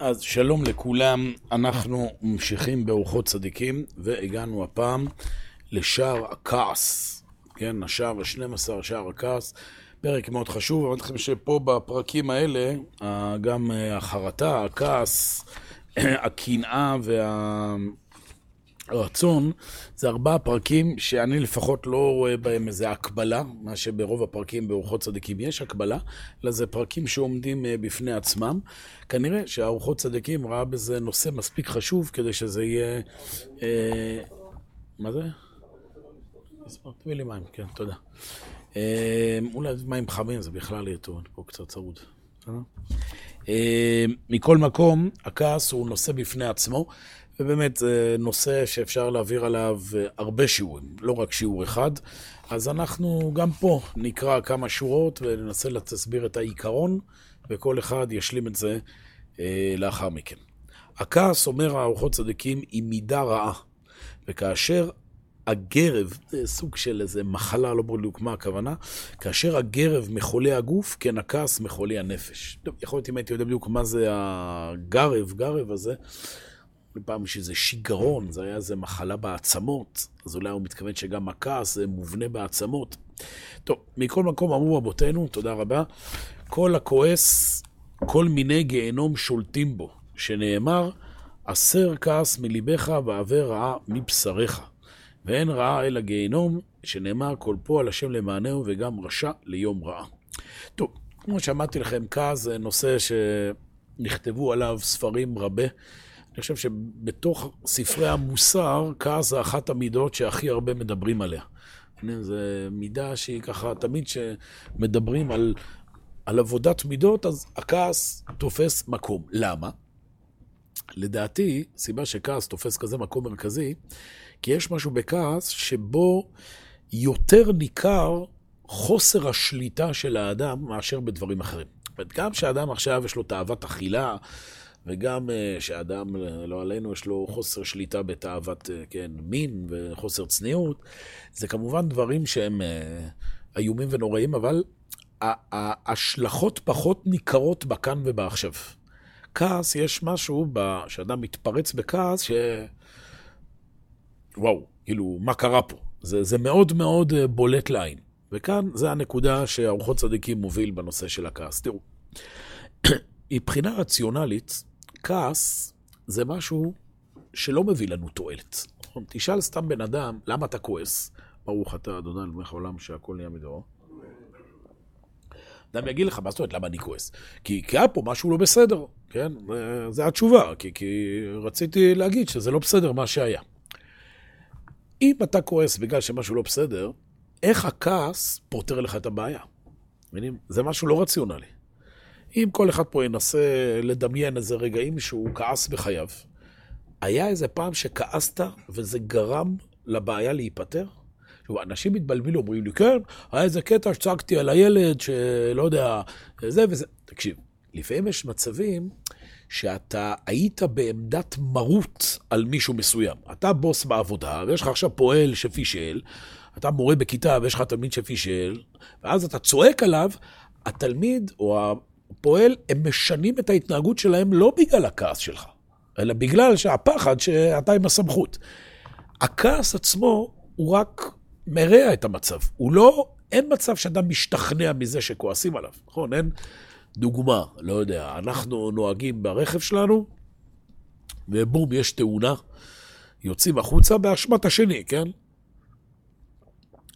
אז שלום לכולם, אנחנו ממשיכים באורחות צדיקים, והגענו הפעם לשער הכעס, כן, השער ה-12, שער הכעס, פרק מאוד חשוב, אני לכם שפה בפרקים האלה, גם החרטה, הכעס, הקנאה וה... רצון, זה ארבעה פרקים שאני לפחות לא רואה בהם איזה הקבלה, מה שברוב הפרקים באורחות צדיקים יש הקבלה, אלא זה פרקים שעומדים אה, בפני עצמם. כנראה שהאורחות צדיקים ראה בזה נושא מספיק חשוב כדי שזה יהיה... אה, מה זה? תביא לי מים, כן, תודה. אה, אולי מים חמים זה בכלל יהיה טוב, פה קצת צרוד. אה, מכל מקום, הכעס הוא נושא בפני עצמו. ובאמת זה נושא שאפשר להעביר עליו אה, הרבה שיעורים, לא רק שיעור אחד. אז אנחנו גם פה נקרא כמה שורות וננסה להסביר את העיקרון, וכל אחד ישלים את זה אה, לאחר מכן. הכעס, אומר האורחות צדיקים, היא מידה רעה. וכאשר הגרב, זה סוג של איזה מחלה, לא בדיוק מה הכוונה, כאשר הגרב מחולי הגוף, כן הכעס מחולי הנפש. יכול להיות אם הייתי יודע בדיוק מה זה הגרב, גרב הזה. פעם יש איזה שיגרון, זה היה איזה מחלה בעצמות, אז אולי הוא מתכוון שגם הכעס זה מובנה בעצמות. טוב, מכל מקום אמרו רבותינו, תודה רבה, כל הכועס, כל מיני גיהנום שולטים בו, שנאמר, הסר כעס מליבך ועבר רעה מבשריך. ואין רעה אלא גיהנום, שנאמר, כל פועל השם למענהו וגם רשע ליום רעה. טוב, כמו שאמרתי לכם, כעס זה נושא שנכתבו עליו ספרים רבה. אני חושב שבתוך ספרי המוסר, כעס זה אחת המידות שהכי הרבה מדברים עליה. זו מידה שהיא ככה, תמיד כשמדברים על, על עבודת מידות, אז הכעס תופס מקום. למה? לדעתי, סיבה שכעס תופס כזה מקום מרכזי, כי יש משהו בכעס שבו יותר ניכר חוסר השליטה של האדם מאשר בדברים אחרים. זאת אומרת, גם כשאדם עכשיו יש לו תאוות אכילה, וגם אה, שאדם, לא עלינו, יש לו חוסר שליטה בתאוות, אה, כן, מין וחוסר צניעות, זה כמובן דברים שהם אה, איומים ונוראים, אבל ההשלכות פחות ניכרות בכאן ובעכשיו. כעס, יש משהו, שאדם מתפרץ בכעס, ש... וואו, כאילו, מה קרה פה? זה, זה מאוד מאוד בולט לעין. וכאן זה הנקודה שארוחות צדיקים מוביל בנושא של הכעס. תראו, מבחינה רציונלית, כעס זה משהו שלא מביא לנו תועלת. תשאל סתם בן אדם, למה אתה כועס? ברוך אתה, אדוני אלוהיך העולם שהכל נהיה מדור. אדם יגיד לך, מה זאת אומרת, למה אני כועס? כי, כי היה פה משהו לא בסדר, כן? זו התשובה, כי, כי רציתי להגיד שזה לא בסדר מה שהיה. אם אתה כועס בגלל שמשהו לא בסדר, איך הכעס פותר לך את הבעיה? מבינים? זה משהו לא רציונלי. אם כל אחד פה ינסה לדמיין איזה רגעים שהוא כעס בחייו, היה איזה פעם שכעסת וזה גרם לבעיה להיפטר? אנשים מתבלבלו, אומרים לי, כן, היה איזה קטע שצעקתי על הילד, שלא יודע, זה וזה. תקשיב, לפעמים יש מצבים שאתה היית בעמדת מרות על מישהו מסוים. אתה בוס בעבודה, ויש לך עכשיו פועל שפישל, אתה מורה בכיתה ויש לך תלמיד שפישל, ואז אתה צועק עליו, התלמיד או פועל, הם משנים את ההתנהגות שלהם לא בגלל הכעס שלך, אלא בגלל שהפחד שאתה עם הסמכות. הכעס עצמו הוא רק מרע את המצב. הוא לא, אין מצב שאדם משתכנע מזה שכועסים עליו, נכון? אין דוגמה, לא יודע, אנחנו נוהגים ברכב שלנו, ובום, יש תאונה, יוצאים החוצה באשמת השני, כן?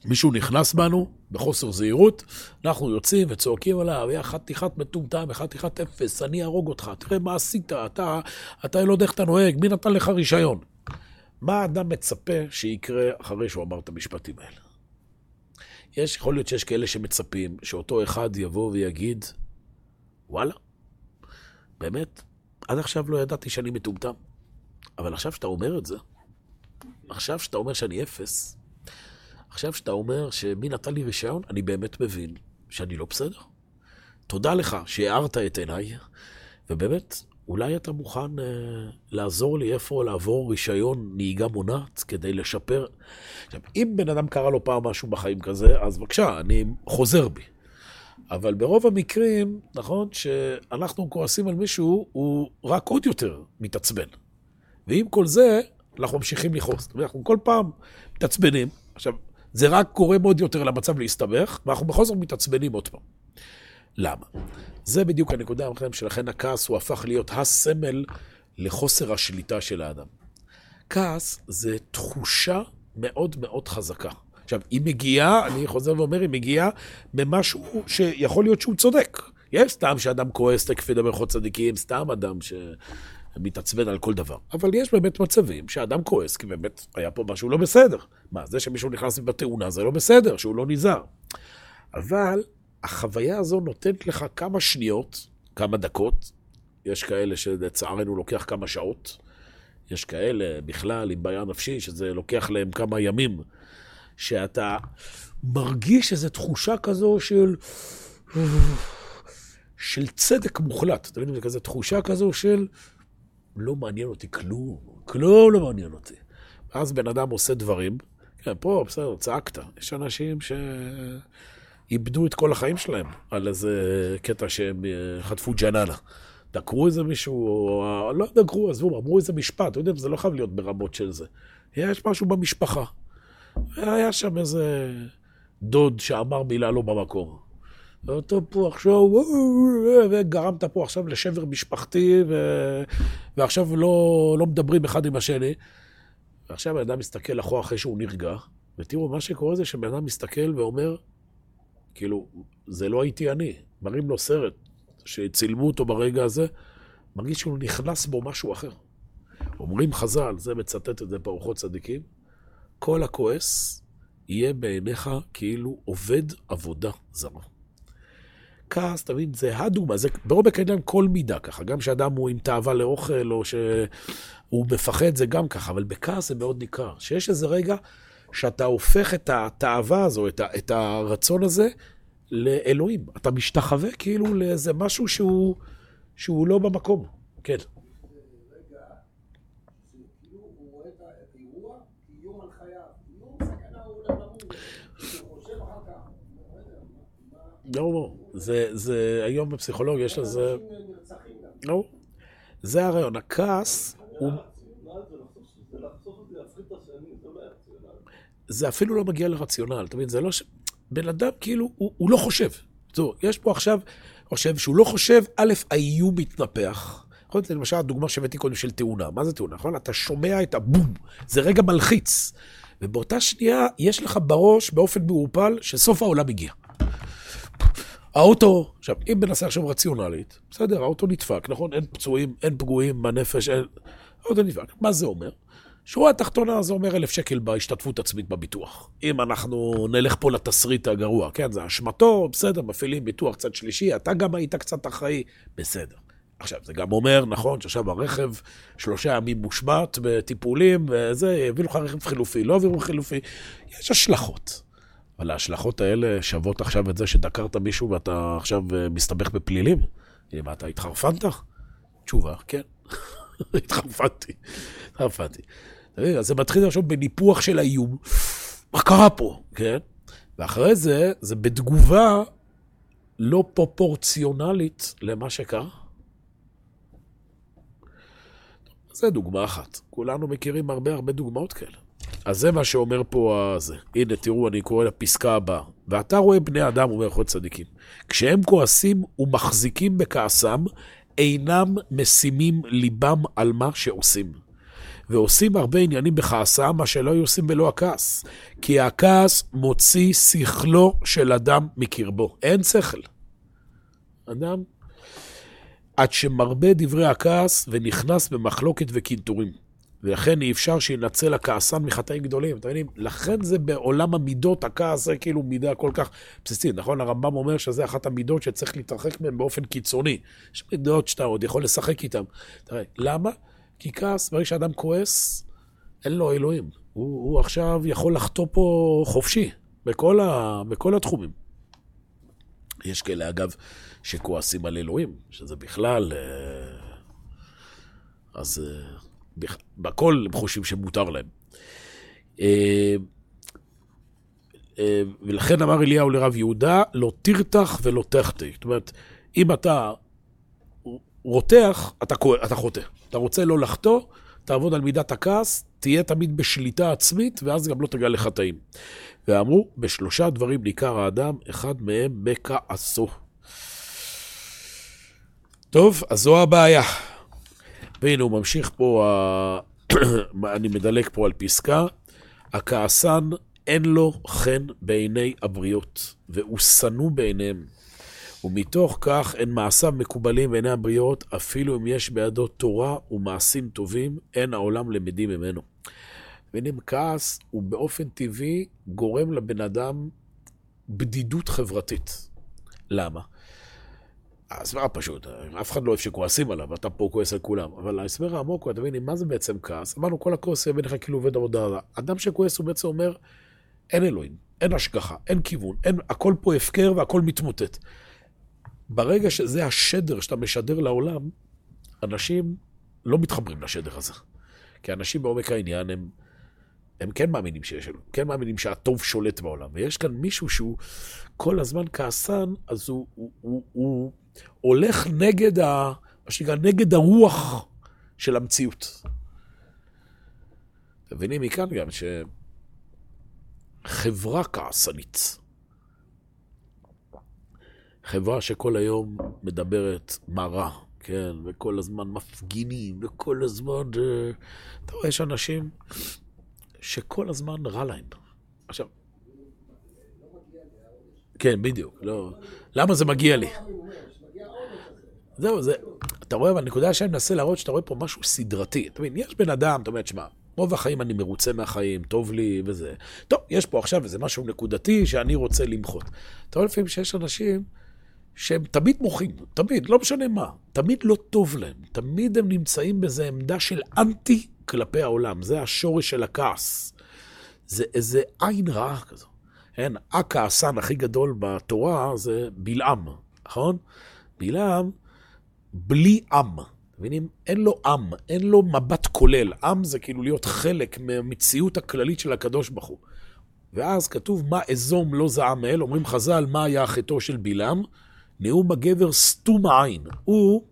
מישהו נכנס בנו בחוסר זהירות, אנחנו יוצאים וצועקים עליו, יא חתיכת מטומטם, חתיכת אפס, אני אהרוג אותך, תראה מה עשית, אתה, אתה לא יודע איך אתה נוהג, מי נתן לך רישיון? מה האדם מצפה שיקרה אחרי שהוא אמר את המשפטים האלה? יש, יכול להיות שיש כאלה שמצפים שאותו אחד יבוא ויגיד, וואלה, באמת, עד עכשיו לא ידעתי שאני מטומטם, אבל עכשיו שאתה אומר את זה, עכשיו שאתה אומר שאני אפס, עכשיו שאתה אומר שמי נתן לי רישיון, אני באמת מבין שאני לא בסדר. תודה לך שהארת את עיניי, ובאמת, אולי אתה מוכן אה, לעזור לי איפה לעבור רישיון נהיגה מונעת כדי לשפר. עכשיו, אם בן אדם קרה לו פעם משהו בחיים כזה, אז בבקשה, אני חוזר בי. אבל ברוב המקרים, נכון, שאנחנו כועסים על מישהו, הוא רק עוד יותר מתעצבן. ועם כל זה, אנחנו ממשיכים לכעוס. אנחנו כל פעם מתעצבנים. עכשיו, זה רק גורם עוד יותר למצב להסתבך, ואנחנו בכל זאת מתעצבנים עוד פעם. למה? זה בדיוק הנקודה המחלם שלכן הכעס הוא הפך להיות הסמל לחוסר השליטה של האדם. כעס זה תחושה מאוד מאוד חזקה. עכשיו, היא מגיעה, אני חוזר ואומר, היא מגיעה ממשהו שיכול להיות שהוא צודק. יש סתם שאדם כועס, תכף ידבר חוד צדיקים, סתם אדם שמתעצבן על כל דבר. אבל יש באמת מצבים שאדם כועס, כי באמת היה פה משהו לא בסדר. מה, זה שמישהו נכנס בתאונה זה לא בסדר, שהוא לא נזהר. אבל החוויה הזו נותנת לך כמה שניות, כמה דקות, יש כאלה שלצערנו לוקח כמה שעות, יש כאלה בכלל עם בעיה נפשית שזה לוקח להם כמה ימים, שאתה מרגיש איזו תחושה כזו של... של צדק מוחלט. אתה מבין? כזו תחושה כזו של לא מעניין אותי כלום, כלום לא מעניין אותי. ואז בן אדם עושה דברים, כן, פה, בסדר, צעקת. יש אנשים ש... איבדו את כל החיים שלהם על איזה קטע שהם אה, חטפו ג'ננה. דקרו איזה מישהו, או לא דקרו, עזבו, אמרו איזה משפט, אתה יודע, זה לא חייב להיות ברמות של זה. יש משהו במשפחה. היה שם איזה דוד שאמר מילה לא במקום. ואתה פה עכשיו, וגרמת פה עכשיו לשבר משפחתי, ו... ועכשיו לא, לא מדברים אחד עם השני. ועכשיו הבן אדם מסתכל אחורה אחרי שהוא נרגע, ותראו, מה שקורה זה שבן אדם מסתכל ואומר, כאילו, זה לא הייתי אני. מראים לו סרט שצילמו אותו ברגע הזה, מרגיש שהוא נכנס בו משהו אחר. אומרים חז"ל, זה מצטט את זה בארוחות צדיקים, כל הכועס יהיה בעיניך כאילו עובד עבודה זרה. כעס, אתה מבין, זה הדוגמה, זה ברוב העניין כל מידה ככה, גם כשאדם הוא עם תאווה לאוכל, או שהוא מפחד, זה גם ככה, אבל בכעס זה מאוד ניכר. שיש איזה רגע שאתה הופך את התאווה הזו, את, ה, את הרצון הזה, לאלוהים. אתה משתחווה כאילו לאיזה משהו שהוא, שהוא לא במקום. כן. לא, לא, זה, זה, היום בפסיכולוגיה יש לזה... לא, זה הרעיון. הכעס הוא... זה אפילו לא מגיע לרציונל, אתה מבין? זה לא ש... בן אדם כאילו, הוא, הוא לא חושב. זו, יש פה עכשיו, חושב שהוא לא חושב, א', האיום מתנפח. יכול להיות, למשל, הדוגמה שהבאתי קודם של תאונה. מה זה תאונה? נכון? אתה שומע את הבום, זה רגע מלחיץ. ובאותה שנייה, יש לך בראש, באופן מעורפל, שסוף העולם הגיע. האוטו, עכשיו, אם ננסה עכשיו רציונלית, בסדר, האוטו נדפק, נכון? אין פצועים, אין פגועים בנפש, אין... האוטו נדפק. מה זה אומר? שורה התחתונה זה אומר אלף שקל בהשתתפות עצמית בביטוח. אם אנחנו נלך פה לתסריט הגרוע, כן, זה אשמתו, בסדר, מפעילים ביטוח צד שלישי, אתה גם היית קצת אחראי, בסדר. עכשיו, זה גם אומר, נכון, שעכשיו הרכב שלושה ימים מושבת בטיפולים, וזה, הביאו לך רכב חילופי, לא הביאו חילופי, יש השלכות. אבל ההשלכות האלה שוות עכשיו את זה שדקרת מישהו ואתה עכשיו אה, מסתבך בפלילים? אם אתה התחרפנת? תשובה, כן. התחרפנתי, התחרפנתי. אז זה מתחיל עכשיו בניפוח של האיום. מה קרה פה, כן? ואחרי זה, זה בתגובה לא פרופורציונלית למה שקרה. זה דוגמה אחת. כולנו מכירים הרבה הרבה דוגמאות כאלה. אז זה מה שאומר פה הזה. הנה, תראו, אני קורא לפסקה הבאה. ואתה רואה בני אדם, אומר יכול צדיקים, כשהם כועסים ומחזיקים בכעסם, אינם משימים ליבם על מה שעושים. ועושים הרבה עניינים בכעסם, מה שלא היו עושים בלא הכעס. כי הכעס מוציא שכלו של אדם מקרבו. אין שכל. אדם, עד שמרבה דברי הכעס ונכנס במחלוקת וקנטורים. ולכן אי אפשר שינצל הכעסן מחטאים גדולים. אתם מבינים? לכן זה בעולם המידות, הכעס זה כאילו מידה כל כך בסיסית. נכון? הרמב"ם אומר שזה אחת המידות שצריך להתרחק מהן באופן קיצוני. יש מידות שאתה עוד יכול לשחק איתן. תראה, למה? כי כעס, ברגע שאדם כועס, אין לו אלוהים. הוא, הוא עכשיו יכול לחטוא פה חופשי, בכל, ה, בכל התחומים. יש כאלה, אגב, שכועסים על אלוהים, שזה בכלל... אה, אז אה, בכל הם חושבים שמותר להם. אה, אה, ולכן אמר אליהו לרב יהודה, לא תרתח ולא תחטא. זאת אומרת, אם אתה רותח, אתה, אתה חוטא. אתה רוצה לא לחטוא, תעבוד על מידת הכעס, תהיה תמיד בשליטה עצמית, ואז גם לא תגלה לחטאים. ואמרו, בשלושה דברים ניכר האדם, אחד מהם בכעסו. טוב, אז זו הבעיה. והנה, הוא ממשיך פה, אני מדלג פה על פסקה, הכעסן אין לו חן בעיני הבריות, והוא שנוא בעיניהם. ומתוך כך אין מעשיו מקובלים בעיני הבריות, אפילו אם יש בידו תורה ומעשים טובים, אין העולם למדים ממנו. מבינים, כעס הוא באופן טבעי גורם לבן אדם בדידות חברתית. למה? ההסבר פשוט, אף אחד לא אוהב שכועסים עליו, אתה פה כועס על כולם. אבל ההסבר העמוק אתה מבין, מה זה בעצם כעס? אמרנו, כל הכועס יהיה ביניך כאילו עובד עבודה רע. אדם שכועס הוא בעצם אומר, אין אלוהים, אין השגחה, אין כיוון, אין, הכל פה הפקר והכל מתמוטט. ברגע שזה השדר שאתה משדר לעולם, אנשים לא מתחברים לשדר הזה. כי אנשים בעומק העניין הם, הם כן מאמינים שיש אלוהים, כן מאמינים שהטוב שולט בעולם. ויש כאן מישהו שהוא כל הזמן כעסן, אז הוא, הוא, הוא, הוא הולך נגד, ה, מה שנקרא, נגד הרוח של המציאות. מבינים מכאן גם שחברה כעסנית, חברה שכל היום מדברת מה רע, כן, וכל הזמן מפגינים, וכל הזמן... אה, אתה רואה, יש אנשים שכל הזמן רע להם. עכשיו... כן, בדיוק, לא... למה זה מגיע לי? זהו, זה... אתה רואה, בנקודה שאני מנסה להראות שאתה רואה פה משהו סדרתי. אתה מבין, יש בן אדם, אתה אומר, שמע, רוב החיים אני מרוצה מהחיים, טוב לי וזה. טוב, יש פה עכשיו איזה משהו נקודתי שאני רוצה למחות. אתה רואה לפעמים שיש אנשים... שהם תמיד מוחים, תמיד, לא משנה מה, תמיד לא טוב להם, תמיד הם נמצאים באיזו עמדה של אנטי כלפי העולם, זה השורש של הכעס. זה איזה עין רעה כזו. כן, הכעסן הכי גדול בתורה זה בלעם, נכון? בלעם בלי עם, מבינים? אין לו עם, אין לו מבט כולל. עם זה כאילו להיות חלק מהמציאות הכללית של הקדוש ברוך הוא. ואז כתוב, מה אזום לא זעם אל, אומרים חז"ל, מה היה חטאו של בלעם? נאום הגבר סתום העין. הוא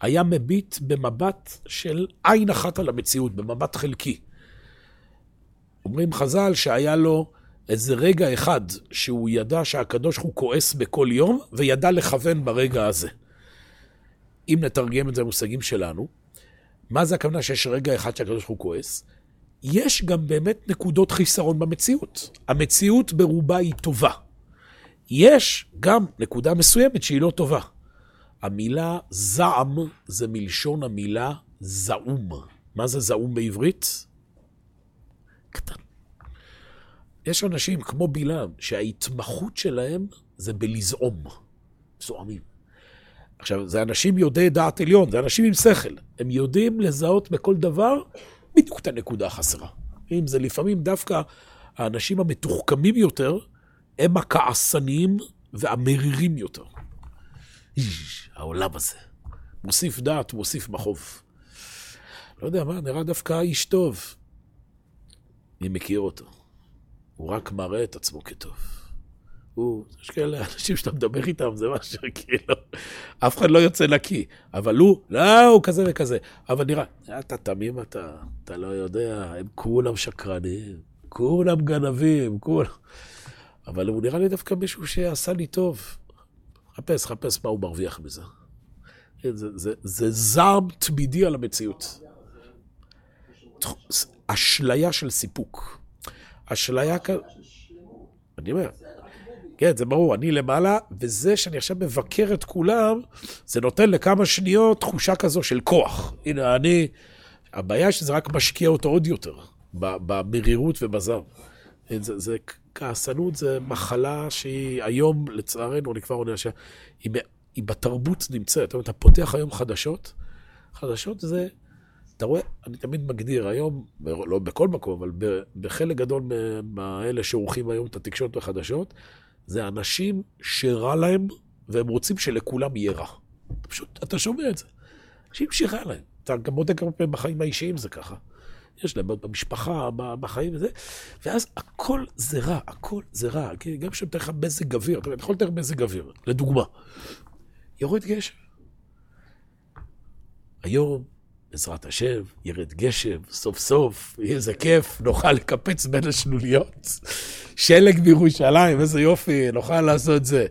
היה מביט במבט של עין אחת על המציאות, במבט חלקי. אומרים חז"ל שהיה לו איזה רגע אחד שהוא ידע שהקדוש הוא כועס בכל יום, וידע לכוון ברגע הזה. אם נתרגם את זה למושגים שלנו, מה זה הכוונה שיש רגע אחד שהקדוש הוא כועס? יש גם באמת נקודות חיסרון במציאות. המציאות ברובה היא טובה. יש גם נקודה מסוימת שהיא לא טובה. המילה זעם זה מלשון המילה זעום. מה זה זעום בעברית? קטן. יש אנשים כמו בלעם שההתמחות שלהם זה בלזעום. זועמים. עכשיו, זה אנשים יודעי דעת עליון, זה אנשים עם שכל. הם יודעים לזהות בכל דבר בדיוק את הנקודה החסרה. אם זה לפעמים דווקא האנשים המתוחכמים יותר, הם הכעסנים והמרירים יותר. העולם הזה. מוסיף דעת, מוסיף מכאוב. לא יודע מה, נראה דווקא איש טוב. אני מכיר אותו. הוא רק מראה את עצמו כטוב. הוא, יש כאלה אנשים שאתה מדבר איתם, זה משהו כאילו, אף אחד לא יוצא נקי. אבל הוא, לא, הוא כזה וכזה. אבל נראה, אתה תמים אתה, אתה לא יודע, הם כולם שקרנים, כולם גנבים, כולם... אבל הוא נראה לי דווקא מישהו שעשה לי טוב. חפש, חפש מה הוא מרוויח מזה. זה, זה, זה זעם תמידי על המציאות. אשליה של סיפוק. אשליה כ... אני אומר, כן, זה ברור, אני למעלה, וזה שאני עכשיו מבקר את כולם, זה נותן לכמה שניות תחושה כזו של כוח. הנה, אני... הבעיה שזה רק משקיע אותו עוד יותר, במרירות ובזעם. זה, זה כעסנות זה מחלה שהיא היום, לצערנו, אני כבר עונה, שהיא היא בתרבות נמצאת. אתה פותח היום חדשות, חדשות זה, אתה רואה, אני תמיד מגדיר, היום, לא בכל מקום, אבל בחלק גדול מאלה שעורכים היום את התקשורת בחדשות, זה אנשים שרע להם, והם רוצים שלכולם יהיה רע. אתה פשוט, אתה שומע את זה. אנשים שרע להם. אתה גם בודק הרבה פעמים בחיים האישיים זה ככה. יש להם במשפחה, בחיים וזה, ואז הכל זה רע, הכל זה רע. גם כשאתה לך מזג אוויר, אתה יכול לתאר מזג אוויר, לדוגמה. יורד גשם. היום, בעזרת השם, ירד גשם, סוף סוף, איזה כיף, נוכל לקפץ בין השלוליות. שלג בירושלים, איזה יופי, נוכל לעשות זה.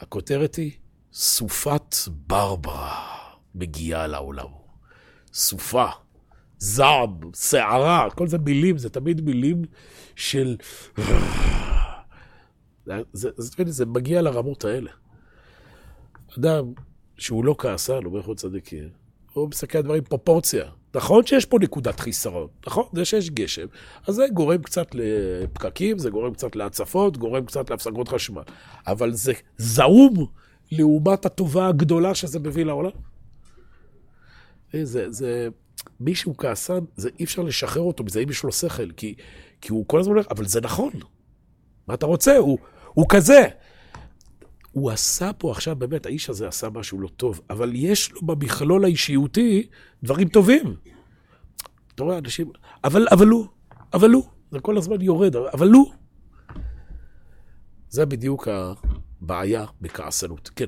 הכותרת היא, סופת ברברה מגיעה לעולם. סופה, זעם, שערה, כל זה מילים, זה תמיד מילים של... זה, זה, זה, זה מגיע לרמות האלה. אדם שהוא לא כעסן, אומר חוץ צדיקים, הוא מסתכל על דברים פרופורציה. נכון שיש פה נקודת חיסרון, נכון? זה שיש גשם, אז זה גורם קצת לפקקים, זה גורם קצת להצפות, גורם קצת להפסקות חשמל. אבל זה זעום לעומת הטובה הגדולה שזה מביא לעולם. זה, זה, מישהו כעסן, זה אי אפשר לשחרר אותו מזה, אם יש לו שכל, כי, כי הוא כל הזמן אומר, אבל זה נכון. מה אתה רוצה? הוא, הוא כזה. הוא עשה פה עכשיו, באמת, האיש הזה עשה משהו לא טוב, אבל יש לו במכלול האישיותי דברים טובים. אתה רואה, אנשים, אבל, אבל הוא, אבל הוא, זה כל הזמן יורד, אבל הוא. זה בדיוק הבעיה בכעסנות, כן.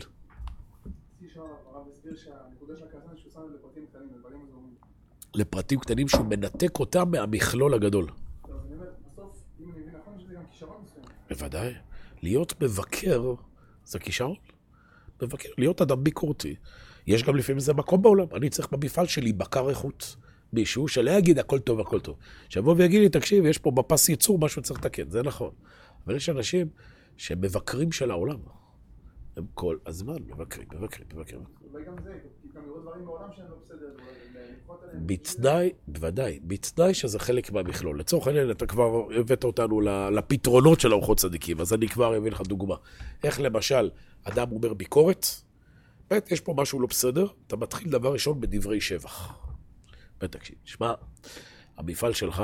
לפרטים קטנים שהוא מנתק אותם מהמכלול הגדול. בוודאי. להיות מבקר זה כישרון. מבקר, להיות אדם ביקורתי. יש גם לפעמים איזה מקום בעולם. אני צריך במפעל שלי בקר איכות. מישהו שלא יגיד הכל טוב, הכל טוב. שיבוא ויגיד לי, תקשיב, יש פה בפס ייצור משהו שצריך לתקן, זה נכון. אבל יש אנשים שהם מבקרים של העולם. הם כל הזמן מבקרים, מבקרים, מבקרים. אולי גם זה, כי גם לראות דברים בעולם שהם לא בסדר. בתנאי, בוודאי, בתנאי שזה חלק מהמכלול. לצורך העניין, אתה כבר הבאת אותנו לפתרונות של ארוחות צדיקים, אז אני כבר אביא לך דוגמה. איך למשל, אדם אומר ביקורת, באמת, יש פה משהו לא בסדר, אתה מתחיל דבר ראשון בדברי שבח. באמת, תקשיב, שמע, המפעל שלך,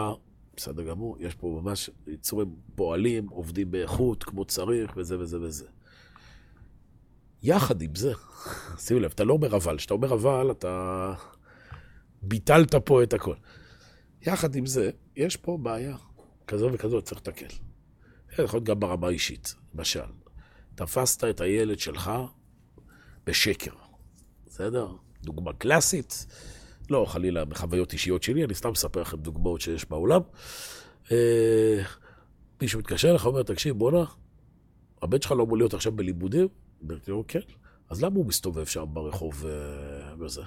בסדר גמור, יש פה ממש יצורים פועלים, עובדים באיכות, כמו צריך, וזה וזה וזה. יחד עם זה, שימו לב, אתה לא אומר אבל, כשאתה אומר אבל, אתה ביטלת פה את הכל. יחד עם זה, יש פה בעיה כזו וכזו, צריך לתקן. יכול להיות גם ברמה האישית. למשל, תפסת את הילד שלך בשקר, בסדר? דוגמה קלאסית, לא חלילה בחוויות אישיות שלי, אני סתם מספר לכם דוגמאות שיש בעולם. אה, מישהו מתקשר אליך, אומר, תקשיב, בואנה, הבן שלך לא אמור להיות עכשיו בלימודים? לו, כן. אז למה הוא מסתובב שם ברחוב וזה? אה,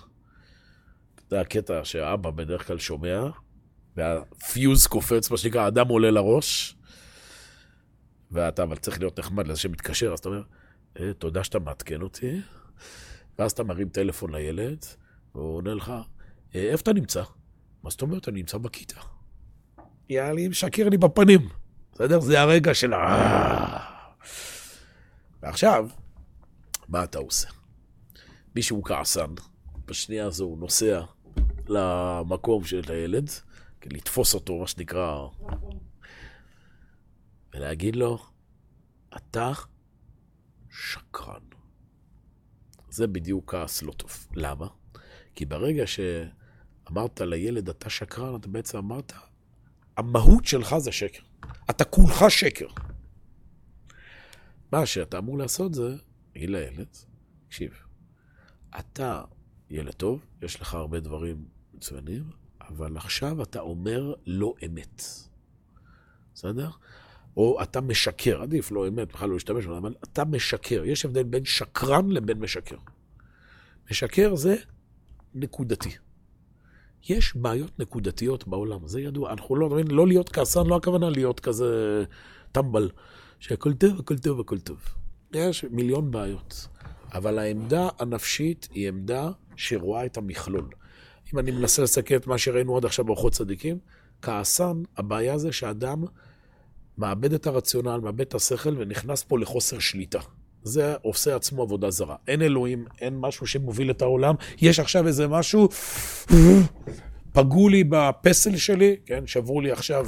זה הקטע שהאבא בדרך כלל שומע, והפיוז קופץ, מה שנקרא, האדם עולה לראש, ואתה אבל צריך להיות נחמד לזה שמתקשר, אז אתה אומר, אה, תודה שאתה מעדכן אותי, ואז אתה מרים טלפון לילד, והוא עונה לך, אה, איפה אתה נמצא? מה זאת אומרת? אני נמצא בכיתה. יאללה, משקר לי בפנים, בסדר? זה הרגע של ה... ועכשיו, מה אתה עושה? מישהו כעסן, בשנייה הזו הוא נוסע למקום של הילד, לתפוס אותו, מה שנקרא, ולהגיד לו, אתה שקרן. זה בדיוק כעס לא טוב. למה? כי ברגע שאמרת לילד, אתה שקרן, אתה בעצם אמרת, המהות שלך זה שקר. אתה כולך שקר. מה שאתה אמור לעשות זה, תגיד לילד, תקשיב, אתה ילד טוב, יש לך הרבה דברים מצוינים, אבל עכשיו אתה אומר לא אמת. בסדר? או אתה משקר, עדיף לא אמת, בכלל לא להשתמש בזה, אבל אתה משקר. יש הבדל בין שקרן לבין משקר. משקר זה נקודתי. יש בעיות נקודתיות בעולם, זה ידוע. אנחנו לא, לא להיות כעסן, לא הכוונה להיות כזה טמבל, שהכל טוב, הכל טוב, הכל טוב. יש מיליון בעיות. אבל העמדה הנפשית היא עמדה שרואה את המכלול. אם אני מנסה לסכם את מה שראינו עד עכשיו באורחות צדיקים, כעסן, הבעיה זה שאדם מאבד את הרציונל, מאבד את השכל ונכנס פה לחוסר שליטה. זה עושה עצמו עבודה זרה. אין אלוהים, אין משהו שמוביל את העולם. יש עכשיו איזה משהו, פגעו לי בפסל שלי, כן, שברו לי עכשיו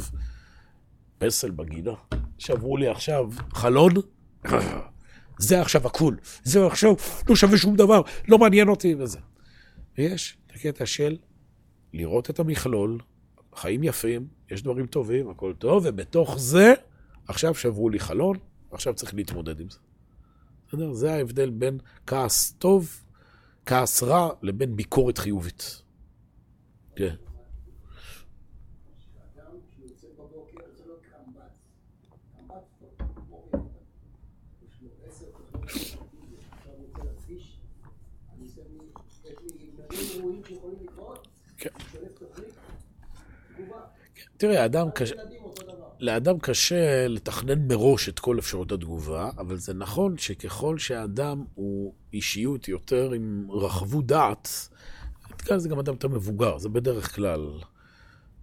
פסל בגינה, שברו לי עכשיו חלון, זה עכשיו הכול, זה עכשיו לא שווה שום דבר, לא מעניין אותי וזה. ויש את הקטע של לראות את המכלול, חיים יפים, יש דברים טובים, הכל טוב, ובתוך זה, עכשיו שברו לי חלון, עכשיו צריך להתמודד עם זה. בסדר? זה ההבדל בין כעס טוב, כעס רע, לבין ביקורת חיובית. כן. תראה, האדם קשה... לאדם קשה לתכנן מראש את כל אפשרות התגובה, אבל זה נכון שככל שהאדם הוא אישיות יותר עם רחבות דעת, תקרא לזה גם אדם יותר מבוגר, זה בדרך כלל.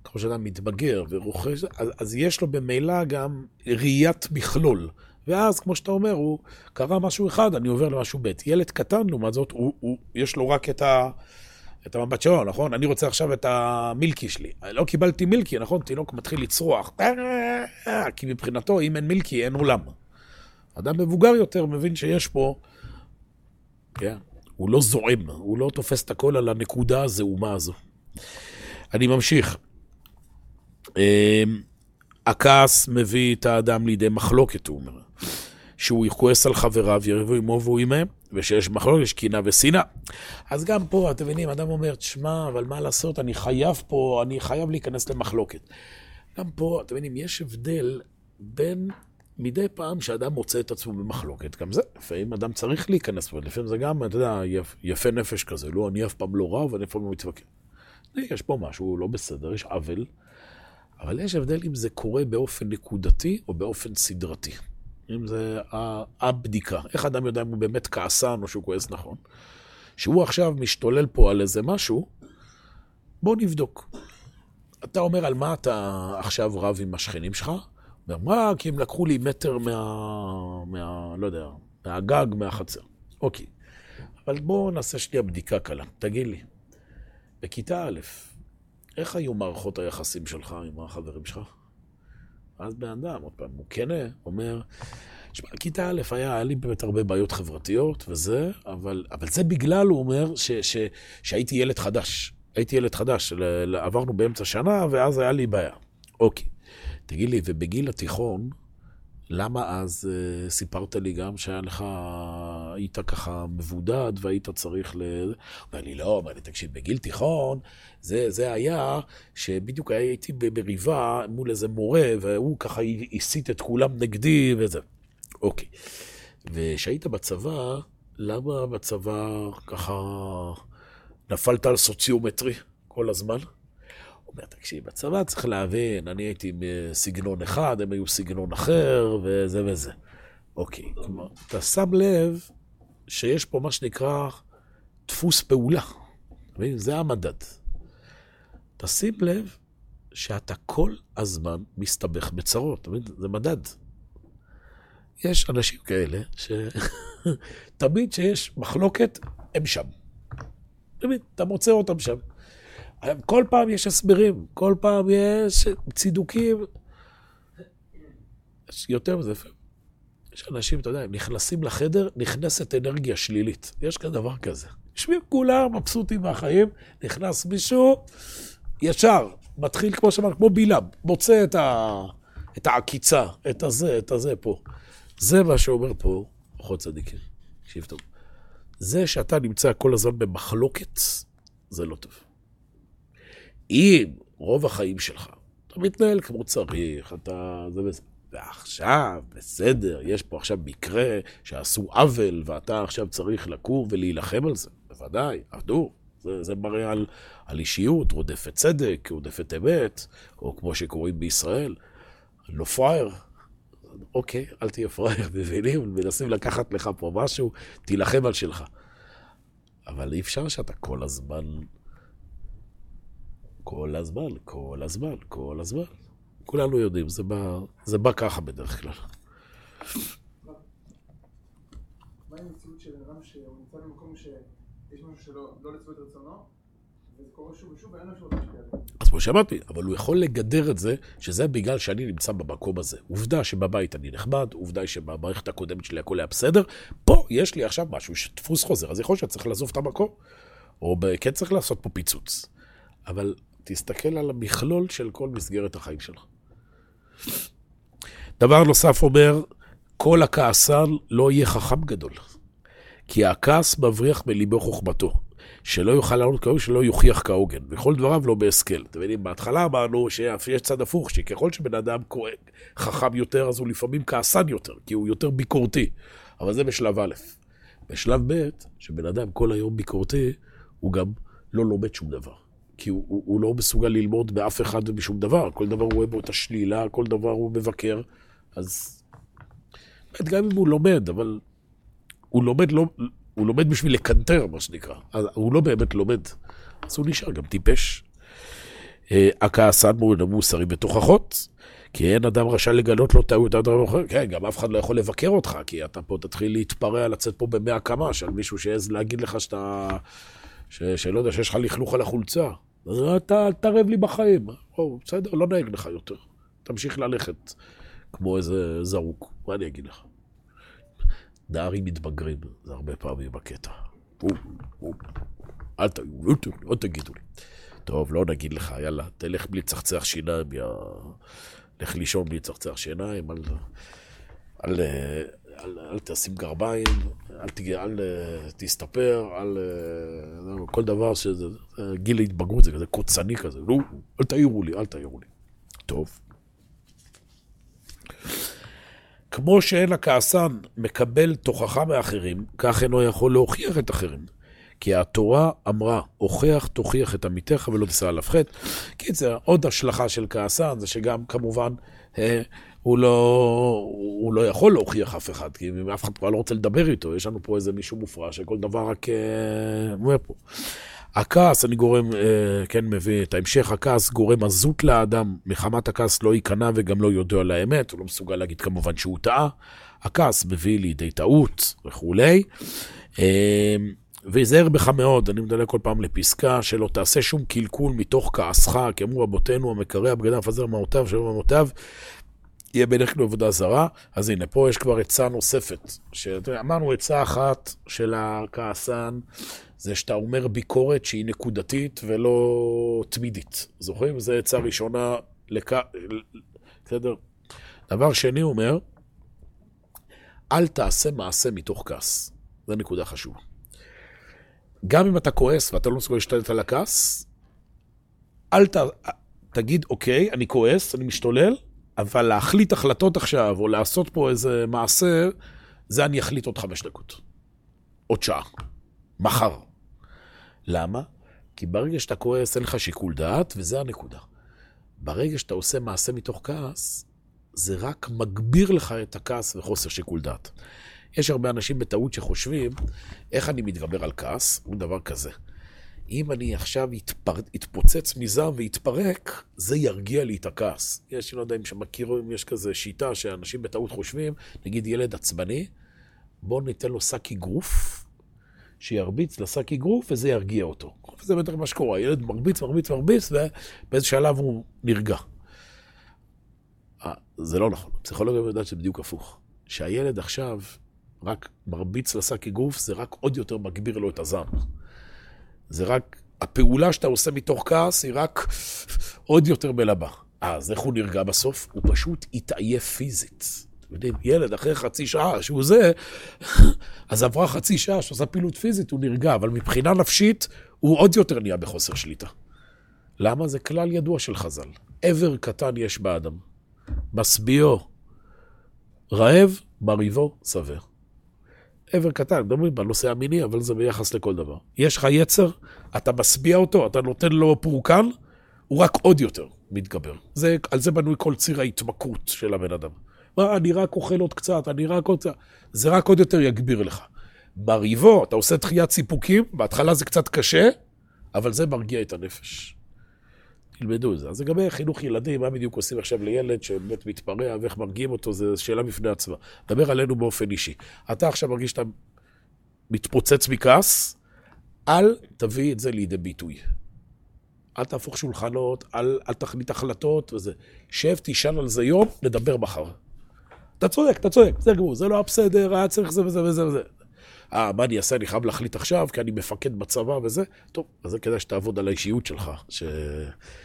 ככל שאדם מתבגר ורוכש, אז, אז יש לו במילא גם ראיית מכלול. ואז, כמו שאתה אומר, הוא קרא משהו אחד, אני עובר למשהו ב'. ילד קטן, לעומת זאת, הוא, הוא, יש לו רק את ה... את המבט שלו, נכון? אני רוצה עכשיו את המילקי שלי. לא קיבלתי מילקי, נכון? תינוק מתחיל לצרוח. כי מבחינתו, אם אין מילקי, אין עולם. אדם מבוגר יותר מבין שיש פה... כן, הוא לא זועם, הוא לא תופס את הכל על הנקודה הזעומה הזו. אני ממשיך. אמ, הכעס מביא את האדם לידי מחלוקת, הוא אומר. שהוא יכועס על חבריו, יריבו עמו והוא עמהם, ושיש מחלוקת, יש קינה ושנאה. אז גם פה, אתם מבינים, אדם אומר, תשמע, אבל מה לעשות, אני חייב פה, אני חייב להיכנס למחלוקת. גם פה, אתם מבינים, יש הבדל בין מדי פעם שאדם מוצא את עצמו במחלוקת, גם זה, לפעמים אדם צריך להיכנס פה, לפעמים זה גם, אתה יודע, יפ, יפה נפש כזה, לא, אני אף פעם לא רב, ואני אף פעם לא מתווכח. יש פה משהו לא בסדר, יש עוול, אבל יש הבדל אם זה קורה באופן נקודתי או באופן סדרתי. אם זה הבדיקה. איך אדם יודע אם הוא באמת כעסן או שהוא כועס נכון? שהוא עכשיו משתולל פה על איזה משהו, בוא נבדוק. אתה אומר, על מה אתה עכשיו רב עם השכנים שלך? אומר, מה? כי הם לקחו לי מטר מה... מה... לא יודע, מהגג, מהחצר. אוקיי. אבל בואו נעשה שנייה בדיקה קלה. תגיד לי, בכיתה א', איך היו מערכות היחסים שלך עם החברים שלך? ואז בן אדם, עוד פעם, הוא כן אומר, תשמע, כיתה א' היה, היה לי באמת הרבה בעיות חברתיות וזה, אבל, אבל זה בגלל, הוא אומר, ש, ש, שהייתי ילד חדש. הייתי ילד חדש, עברנו באמצע שנה, ואז היה לי בעיה. אוקיי. תגיד לי, ובגיל התיכון, למה אז uh, סיפרת לי גם שהיה לך, היית ככה מבודד והיית צריך ל... אומר לי, לא, אומר לי, תקשיב, בגיל תיכון, זה, זה היה שבדיוק הייתי במריבה מול איזה מורה, והוא ככה הסית את כולם נגדי וזה. אוקיי. וכשהיית בצבא, למה בצבא ככה נפלת על סוציומטרי כל הזמן? אומר, תקשיב, בצבא צריך להבין, אני הייתי בסגנון אחד, הם היו סגנון אחר, וזה וזה. אוקיי, כלומר, אתה שם לב שיש פה מה שנקרא דפוס פעולה. זה המדד. תשים לב שאתה כל הזמן מסתבך בצרות? זה מדד. יש אנשים כאלה שתמיד שיש מחלוקת, הם שם. תמיד, אתה מוצא אותם שם. כל פעם יש הסברים, כל פעם יש צידוקים. יותר מזה, יש אנשים, אתה יודע, הם נכנסים לחדר, נכנסת אנרגיה שלילית. יש כאן דבר כזה. יושבים כולם מבסוטים מהחיים, נכנס מישהו, ישר, מתחיל כמו שאמרנו, כמו בילם, מוצא את, ה... את העקיצה, את הזה, את הזה פה. זה מה שאומר פה אחות צדיקים. תקשיב טוב. זה שאתה נמצא כל הזמן במחלוקת, זה לא טוב. אם רוב החיים שלך, אתה מתנהל כמו צריך, אתה... זה בסדר. ועכשיו, בסדר, יש פה עכשיו מקרה שעשו עוול, ואתה עכשיו צריך לקום ולהילחם על זה. בוודאי, עבדו. זה, זה מראה על, על אישיות רודפת צדק, רודפת אמת, או כמו שקוראים בישראל, לא פראייר. אוקיי, אל תהיה פראייר, מבינים? מנסים לקחת לך פה משהו, תילחם על שלך. אבל אי אפשר שאתה כל הזמן כל הזמן, כל הזמן, כל הזמן. כולנו יודעים, זה בא, זה בא ככה בדרך כלל. מה עם מציאות של אדם שהוא נמצא במקום שיש משהו שלא לא לצוות רצונו? אז כמו שאמרתי, אבל הוא יכול לגדר את זה, שזה בגלל שאני נמצא במקום הזה. עובדה שבבית אני נחמד, עובדה שבמערכת הקודמת שלי הכל היה בסדר, פה יש לי עכשיו משהו שדפוס חוזר, אז יכול להיות שצריך לעזוב את המקום, או כן צריך לעשות פה פיצוץ. אבל תסתכל על המכלול של כל מסגרת החיים שלך. דבר נוסף אומר, כל הכעסן לא יהיה חכם גדול, כי הכעס מבריח מליבו חוכמתו. שלא יוכל לענות כהוגן, שלא יוכיח כהוגן. וכל דבריו לא בהשכל. אתם יודעים, בהתחלה אמרנו שיש צד הפוך, שככל שבן אדם חכם יותר, אז הוא לפעמים כעסן יותר, כי הוא יותר ביקורתי. אבל זה בשלב א'. בשלב ב', שבן אדם כל היום ביקורתי, הוא גם לא לומד שום דבר. כי הוא, הוא, הוא לא מסוגל ללמוד באף אחד ובשום דבר. כל דבר הוא רואה בו את השלילה, כל דבר הוא מבקר. אז באמת, גם אם הוא לומד, אבל הוא לומד לא, הוא לומד בשביל לקנטר, מה שנקרא. הוא לא באמת לומד. אז הוא נשאר גם טיפש. אה, הכעסן מורד המוסרי בתוכחות, כי אין אדם רשאי לגלות לו טעויות עד רב אחר. כן, גם אף אחד לא יכול לבקר אותך, כי אתה פה תתחיל להתפרע, לצאת פה במאה קמ"ש על מישהו שיעז להגיד לך שאתה... ש... שלא יודע, שיש לך לכלוך על החולצה. אז אל תערב לי בחיים. או, בסדר, לא נהג לך יותר. תמשיך ללכת כמו איזה זרוק. מה אני אגיד לך? נערים מתבגרים, זה הרבה פעמים בקטע. אל, תגידו לי. טוב, לא נגיד לך, יאללה, תלך בלי צחצח שיניים, יא... לך לישון בלי צחצח שיניים, אל, אל, אל, אל תשים גרביים, אל, תגיע, אל תסתפר, אל... כל דבר שזה... גיל ההתבגרות זה כזה קוצני כזה, נו, אל תעירו לי, אל תעירו לי. טוב. כמו שאין הכעסן מקבל תוכחה מאחרים, כך אינו יכול להוכיח את אחרים. כי התורה אמרה, הוכח תוכיח את עמיתך ולא תישא עליו חטא. קיצר, עוד השלכה של כעסן זה שגם כמובן אה, הוא, לא, הוא לא יכול להוכיח אף אחד, כי אף אחד כבר לא רוצה לדבר איתו, יש לנו פה איזה מישהו מופרע שכל דבר רק אה, אומר פה. הכעס, אני גורם, אה, כן מביא את ההמשך, הכעס גורם עזות לאדם, מחמת הכעס לא ייכנע וגם לא יודע על האמת, הוא לא מסוגל להגיד כמובן שהוא טעה. הכעס מביא לידי טעות וכולי. אה, ויזהר בך מאוד, אני מדלג כל פעם לפסקה, שלא תעשה שום קלקול מתוך כעסך, כי אמרו רבותינו, המקרע בגדם, מפזר מעותיו, שלום מעותיו, יהיה בדרך כלל עבודה זרה. אז הנה, פה יש כבר עצה נוספת. שאמרנו עצה אחת של הכעסן, זה שאתה אומר ביקורת שהיא נקודתית ולא תמידית. זוכרים? זו עצה ראשונה, לכ... בסדר? דבר שני אומר, אל תעשה מעשה מתוך כעס. זו נקודה חשובה. גם אם אתה כועס ואתה לא מסוגל להשתלט על הכעס, אל ת... תגיד, אוקיי, אני כועס, אני משתולל, אבל להחליט החלטות עכשיו, או לעשות פה איזה מעשה, זה אני אחליט עוד חמש דקות. עוד שעה. מחר. למה? כי ברגע שאתה כועס אין לך שיקול דעת, וזה הנקודה. ברגע שאתה עושה מעשה מתוך כעס, זה רק מגביר לך את הכעס וחוסר שיקול דעת. יש הרבה אנשים בטעות שחושבים, איך אני מתגבר על כעס? הוא דבר כזה. אם אני עכשיו יתפר... יתפוצץ מזעם ויתפרק, זה ירגיע לי את הכעס. יש, לא יודע אם אתם מכירים, יש כזה שיטה שאנשים בטעות חושבים, נגיד ילד עצבני, בואו ניתן לו שק אגרוף, שירביץ לשק אגרוף וזה ירגיע אותו. זה בטח מה שקורה, הילד מרביץ, מרביץ, מרביץ, ובאיזה שלב הוא נרגע. 아, אה, זה לא נכון, פסיכולוגיה יודעת שזה בדיוק הפוך. שהילד עכשיו רק מרביץ לשק אגרוף, זה רק עוד יותר מגביר לו את הזעם. זה רק, הפעולה שאתה עושה מתוך כעס היא רק עוד יותר מלבה. אז איך הוא נרגע בסוף? הוא פשוט התעייף פיזית. אתם יודעים, ילד אחרי חצי שעה שהוא זה, אז עברה חצי שעה שעושה פעילות פיזית, הוא נרגע, אבל מבחינה נפשית, הוא עוד יותר נהיה בחוסר שליטה. למה? זה כלל ידוע של חז"ל. עבר קטן יש באדם. משביעו רעב, מרהיבו שבע. עבר קטן, מדברים בנושא המיני, אבל זה ביחס לכל דבר. יש לך יצר, אתה משביע אותו, אתה נותן לו פורקן, הוא רק עוד יותר מתגבר. זה, על זה בנוי כל ציר ההתמכרות של הבן אדם. מה, אני רק אוכל עוד קצת, אני רק עוד קצת, זה רק עוד יותר יגביר לך. בריבו, אתה עושה דחיית סיפוקים, בהתחלה זה קצת קשה, אבל זה מרגיע את הנפש. תלמדו את זה. אז לגבי חינוך ילדים, מה בדיוק עושים עכשיו לילד שבאמת מתפרע ואיך מרגיעים אותו, זו שאלה בפני עצמה. דבר עלינו באופן אישי. אתה עכשיו מרגיש שאתה מתפוצץ מכעס, אל תביא את זה לידי ביטוי. אל תהפוך שולחנות, אל, אל תחליט החלטות וזה. שב, תישן על זה יום, נדבר מחר. אתה צודק, אתה צודק, זה גמור, זה לא היה בסדר, היה צריך זה וזה וזה וזה. אה, מה אני אעשה? אני חייב להחליט עכשיו, כי אני מפקד בצבא וזה. טוב, אז זה כדאי שתעבוד על האישיות שלך, ש...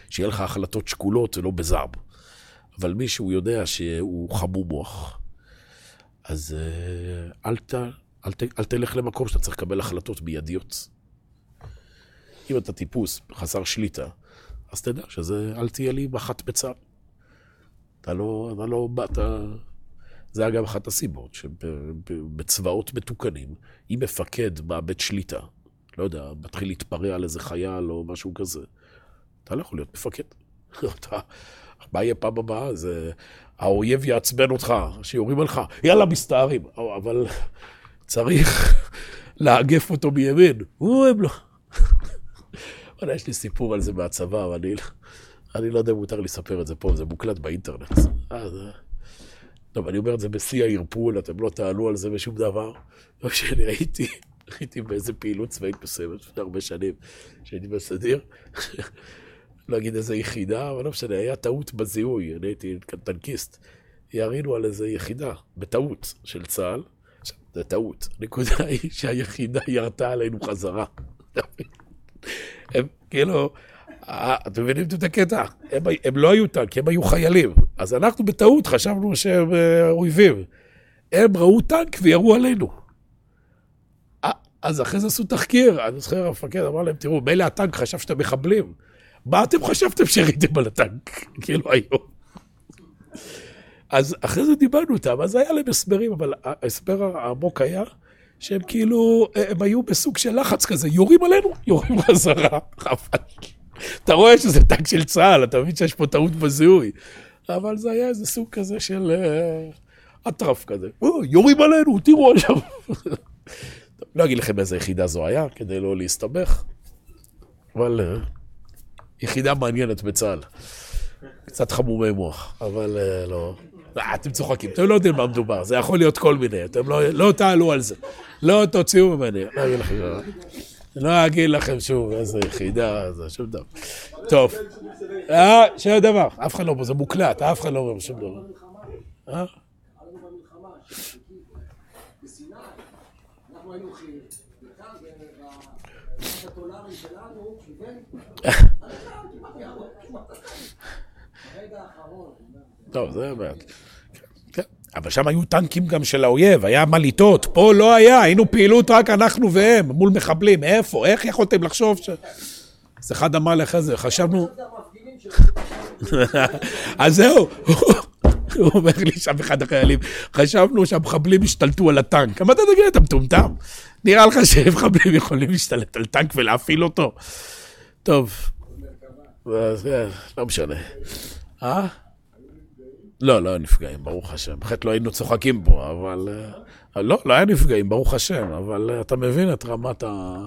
שיהיה לך החלטות שקולות ולא בזעם. אבל מישהו יודע שהוא חמום מוח, אז אה, אל, ת... אל, ת... אל תלך למקום שאתה צריך לקבל החלטות מיידיות. אם אתה טיפוס חסר שליטה, אז תדע שזה, אל תהיה לי מח"ט בצה"ל. אתה לא, אתה לא, אתה... זה אגב אחת הסיבות שבצבאות מתוקנים, אם מפקד מאבד שליטה, לא יודע, מתחיל להתפרע על איזה חייל או משהו כזה, אתה לא יכול להיות מפקד. אתה, מה יהיה פעם הבאה? זה... האויב יעצבן אותך, שיורים עליך, יאללה, מסתערים. אבל צריך לאגף אותו מימין. הוא הם לא. וואלה, יש לי סיפור על זה מהצבא, אבל אני, אני לא יודע אם מותר לספר את זה פה, זה מוקלט באינטרנט. אה, זה... טוב, אני אומר את זה בשיא הערפול, אתם לא תעלו על זה בשום דבר. לא שאני הייתי, הייתי באיזה פעילות צבאית מסוימת לפני הרבה שנים, שהייתי בסדיר. לא אגיד איזה יחידה, אבל לא משנה, היה טעות בזיהוי, אני הייתי טנקיסט. ירינו על איזה יחידה, בטעות, של צה"ל. זה טעות. הנקודה היא שהיחידה ירתה עלינו חזרה. הם כאילו, אתם מבינים את הקטע? הם, הם לא היו טנק, הם היו חיילים. אז אנחנו בטעות חשבנו שהם אה, אויבים. הם ראו טנק וירו עלינו. אה, אז אחרי זה עשו תחקיר, אני זוכר, המפקד אמר להם, תראו, מילא הטנק חשב שאתם מחבלים. מה אתם חשבתם שראיתם על הטנק? כאילו היום. אז אחרי זה דיברנו איתם, אז היה להם הסברים, אבל ההסבר העמוק היה שהם כאילו, הם היו בסוג של לחץ כזה, יורים עלינו, יורים חזרה. אתה רואה שזה טנק של צה"ל, אתה מבין שיש פה טעות בזיהוי. אבל זה היה איזה סוג כזה של אה, אטרף כזה. יורים עלינו, תראו עכשיו. לא אגיד לכם איזה יחידה זו היה, כדי לא להסתבך, אבל אה, יחידה מעניינת בצה"ל. קצת חמומי מוח, אבל אה, לא... אה, אתם צוחקים, אתם לא יודעים מה מדובר, זה יכול להיות כל מיני, אתם לא, לא תעלו על זה. לא תוציאו ממני, לא אגיד לכם, לא אגיד לכם שוב איזה יחידה, זה שום דבר. טוב, אה, שום דבר, אף אחד לא, זה מוקלט, אף אחד לא אומר שום דבר. אה? טוב, זה באמת. אבל שם היו טנקים גם של האויב, היה מה לטעות. פה לא היה, היינו פעילות רק אנחנו והם, מול מחבלים. איפה? איך יכולתם לחשוב ש... אז אחד אמר לך זה, חשבנו... אז זהו, הוא אומר לי שם אחד החיילים, חשבנו שהמחבלים השתלטו על הטנק. אמרת, תגיד, אתה מטומטם. נראה לך שמחבלים יכולים להשתלט על טנק ולהפעיל אותו? טוב, לא משנה. אה? לא, לא היו נפגעים, ברוך השם. בחטא לא היינו צוחקים פה, אבל... אה, לא, לא היה נפגעים, ברוך השם, אבל אה, אתה מבין את רמת ה...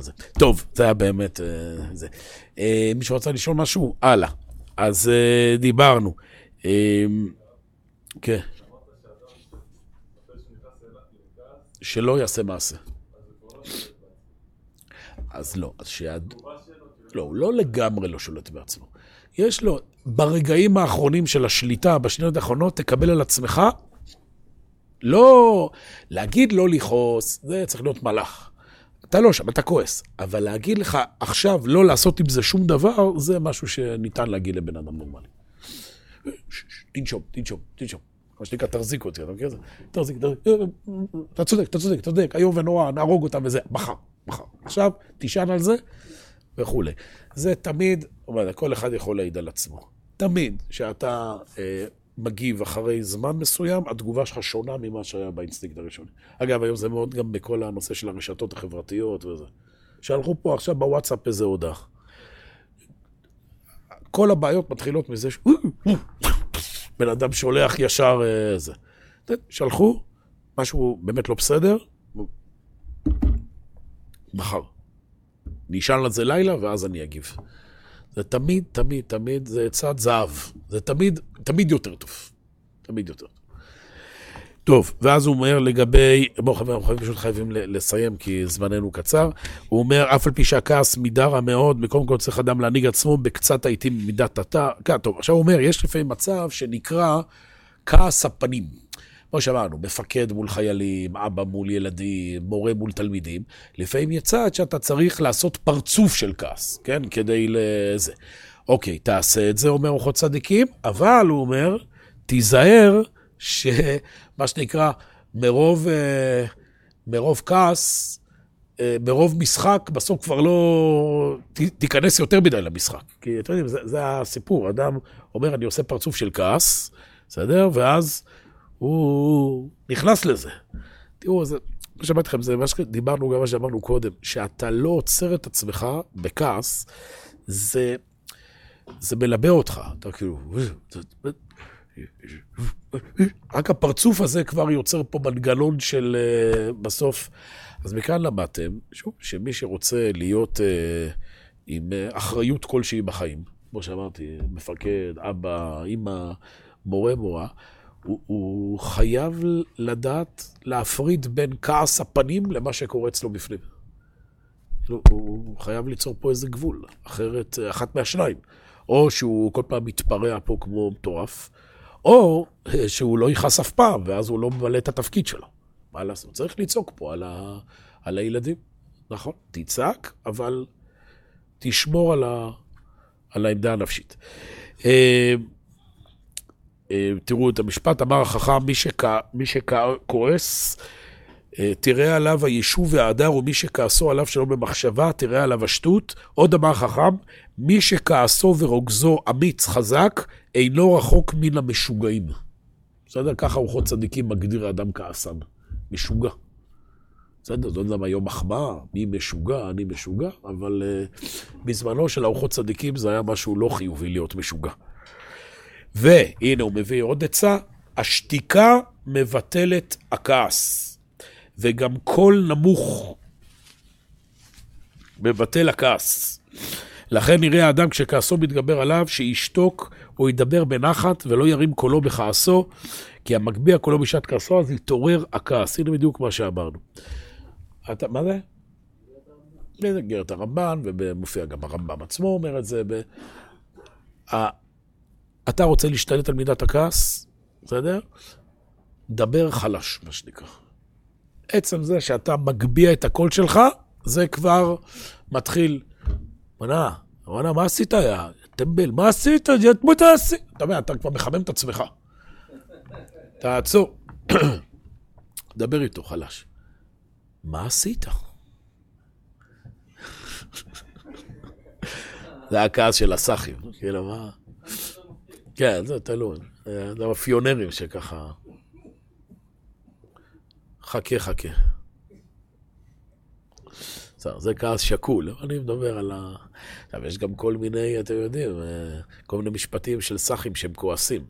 זה. טוב, זה היה באמת אה, זה. מישהו רצה לשאול משהו? הלאה. אז דיברנו. כן. שלא יעשה מעשה. אז לא, אז שיד... לא, הוא לא לגמרי לא שולט בעצמו. יש לו, ברגעים האחרונים של השליטה, בשניות האחרונות, תקבל על עצמך, לא, להגיד לא לכעוס, זה צריך להיות מלאך. אתה לא שם, אתה כועס. אבל להגיד לך עכשיו לא לעשות עם זה שום דבר, זה משהו שניתן להגיד לבן אדם נורמלי. תנשום, תנשום, תנשום. מה שנקרא, תחזיק אותי, אתה מכיר את זה? תחזיק. אתה צודק, אתה צודק, אתה צודק, איום ונורא, נהרוג אותם וזה, מחר, מחר. עכשיו, תישן על זה וכולי. זה תמיד, כל אחד יכול להעיד על עצמו. תמיד, כשאתה אה, מגיב אחרי זמן מסוים, התגובה שלך שונה ממה שהיה באינסטינקט הראשוני. אגב, היום זה מאוד גם בכל הנושא של הרשתות החברתיות וזה. שלחו פה עכשיו בוואטסאפ איזה הודעה. כל הבעיות מתחילות מזה ש... בן אדם שולח ישר. אה, שלחו, משהו באמת לא בסדר, מחר. נשאל על זה לילה ואז אני אגיב. זה תמיד, תמיד, תמיד, זה צעד זהב. זה תמיד, תמיד יותר טוב. תמיד יותר טוב. טוב, ואז הוא אומר לגבי, בואו חברים, אנחנו פשוט חייבים לסיים כי זמננו קצר. הוא אומר, אף על פי שהכעס מידה רע מאוד, מקום כל צריך אדם להנהיג עצמו בקצת העיתים מידת התא. כן, טוב, עכשיו הוא אומר, יש לפעמים מצב שנקרא כעס הפנים. כמו שאמרנו, מפקד מול חיילים, אבא מול ילדים, מורה מול תלמידים, לפעמים יצא עד שאתה צריך לעשות פרצוף של כעס, כן? כדי לזה. אוקיי, תעשה את זה, אומר אורחות צדיקים, אבל, הוא אומר, תיזהר שמה שנקרא, מרוב, אה, מרוב כעס, אה, מרוב משחק, בסוף כבר לא תיכנס יותר מדי למשחק. כי אתם יודעים, זה, זה הסיפור. אדם אומר, אני עושה פרצוף של כעס, בסדר? ואז הוא נכנס לזה. תראו, זה, כמו שאמרתי לכם, זה מה שדיברנו גם מה שאמרנו קודם, שאתה לא עוצר את עצמך בכעס, זה, זה מלבה אותך. אתה כאילו... רק הפרצוף הזה כבר יוצר פה מנגנון של אה, בסוף. אז מכאן למדתם, שוב, שמי שרוצה להיות אה, עם אה, אחריות כלשהי בחיים, כמו שאמרתי, מפקד, אבא, אימא, מורה, מורה, הוא, הוא חייב לדעת להפריד בין כעס הפנים למה שקורה אצלו בפנים. כאילו, הוא חייב ליצור פה איזה גבול, אחרת, אחת מהשניים. או שהוא כל פעם מתפרע פה כמו מטורף, או שהוא לא יכעס אף פעם, ואז הוא לא ממלא את התפקיד שלו. מה לעשות? צריך לצעוק פה על, ה... על הילדים. נכון, תצעק, אבל תשמור על, ה... על העמדה הנפשית. אה, תראו את המשפט, אמר החכם, מי, שכ... מי שכועס, אה, תראה עליו היישוב וההדר, ומי שכעסו עליו שלא במחשבה, תראה עליו השטות. עוד אמר חכם, מי שכעסו ורוגזו אמיץ חזק, אינו רחוק מן המשוגעים. בסדר? ככה רוחות צדיקים מגדיר האדם כעסן. משוגע. בסדר, יודע מה יום מחמאה, מי משוגע, אני משוגע, אבל uh, בזמנו של אורחות צדיקים זה היה משהו לא חיובי להיות משוגע. והנה הוא מביא עוד עצה, השתיקה מבטלת הכעס, וגם קול נמוך מבטל הכעס. לכן יראה האדם כשכעסו מתגבר עליו, שישתוק או ידבר בנחת ולא ירים קולו בכעסו, כי המגביה קולו בשעת כעסו, אז יתעורר הכעס. הנה בדיוק מה שאמרנו. אתה, מה זה? זה גרת הרמב"ן, ומופיע גם הרמב"ם עצמו אומר את זה. ב... אתה רוצה להשתלט על מידת הכעס, בסדר? דבר חלש, מה שנקרא. עצם זה שאתה מגביה את הקול שלך, זה כבר מתחיל, וואנה, וואנה, מה עשית, יא טמבל? מה עשית? מה תעשי? אתה יודע, אתה כבר מחמם את עצמך. תעצור. דבר איתו חלש. מה עשית? זה הכעס של הסאחים, כאילו, מה... כן, זה תלוי. זה הפיונרים שככה... חכה, חכה. זה כעס שקול, אני מדבר על ה... עכשיו, יש גם כל מיני, אתם יודעים, אה, כל מיני משפטים של סאחים שהם כועסים.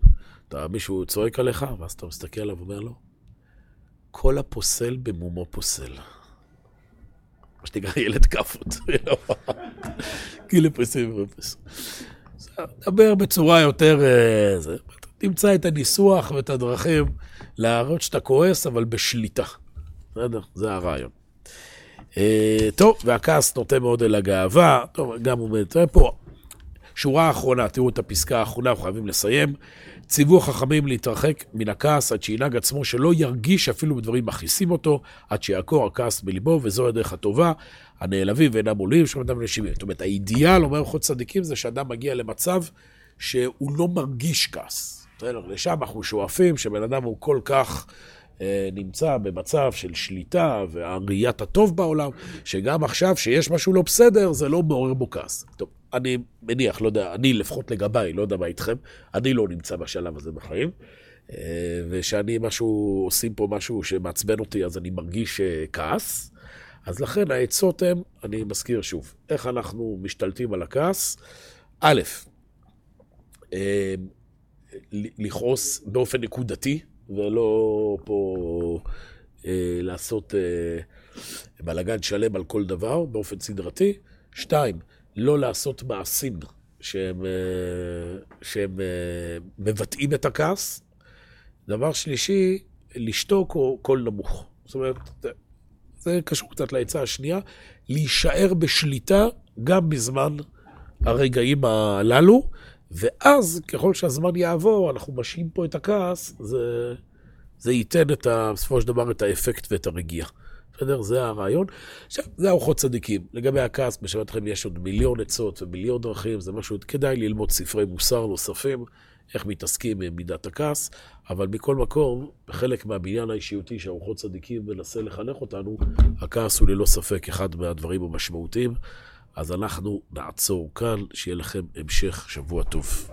אתה, מישהו צועק עליך, ואז אתה מסתכל עליו ואומר לו, כל הפוסל במומו פוסל. מה שנקרא ילד כאפות. כאילו פוסל במומו. דבר בצורה יותר... אה, תמצא את הניסוח ואת הדרכים להראות שאתה כועס, אבל בשליטה. בסדר? זה הרעיון. אה, טוב, והכעס נוטה מאוד אל הגאווה. טוב, גם הוא מתאר פה. שורה אחרונה, תראו את הפסקה האחרונה, אנחנו חייבים לסיים. ציוו החכמים להתרחק מן הכעס עד שינהג עצמו שלא ירגיש אפילו בדברים מכעיסים אותו, עד שיעקור הכעס בליבו, וזו הדרך הטובה. הנעלבים ואינם עולים, שום אדם נשימים. זאת אומרת, האידיאל, אומר אורחות צדיקים, זה שאדם מגיע למצב שהוא לא מרגיש כעס. לשם אנחנו שואפים, שבן אדם הוא כל כך... אה, נמצא במצב של שליטה והראיית הטוב בעולם, שגם עכשיו שיש משהו לא בסדר, זה לא מעורר בו כעס. טוב, אני מניח, לא יודע, אני לפחות לגביי, לא יודע מה איתכם, אני לא נמצא בשלב הזה בחיים. אה, ושאני משהו, עושים פה משהו שמעצבן אותי, אז אני מרגיש אה, כעס. אז לכן העצות הן, אני מזכיר שוב, איך אנחנו משתלטים על הכעס? א', לכעוס באופן נקודתי, ולא פה אה, לעשות אה, בלאגן שלם על כל דבר באופן סדרתי. שתיים, לא לעשות מעשים שהם, אה, שהם אה, מבטאים את הכעס. דבר שלישי, לשתוק או קול נמוך. זאת אומרת, זה קשור קצת לעצה השנייה, להישאר בשליטה גם בזמן הרגעים הללו. ואז, ככל שהזמן יעבור, אנחנו משהים פה את הכעס, זה זה ייתן את ה, בסופו של דבר את האפקט ואת הרגיעה. בסדר? זה הרעיון. עכשיו, זה אורחות צדיקים. לגבי הכעס, בשבת לכם יש עוד מיליון עצות ומיליון דרכים, זה משהו, כדאי ללמוד ספרי מוסר נוספים, איך מתעסקים עם מידת הכעס, אבל מכל מקום, חלק מהבניין האישיותי שאורחות צדיקים מנסה לחנך אותנו, הכעס הוא ללא ספק אחד מהדברים המשמעותיים. אז אנחנו נעצור כאן, שיהיה לכם המשך שבוע טוב.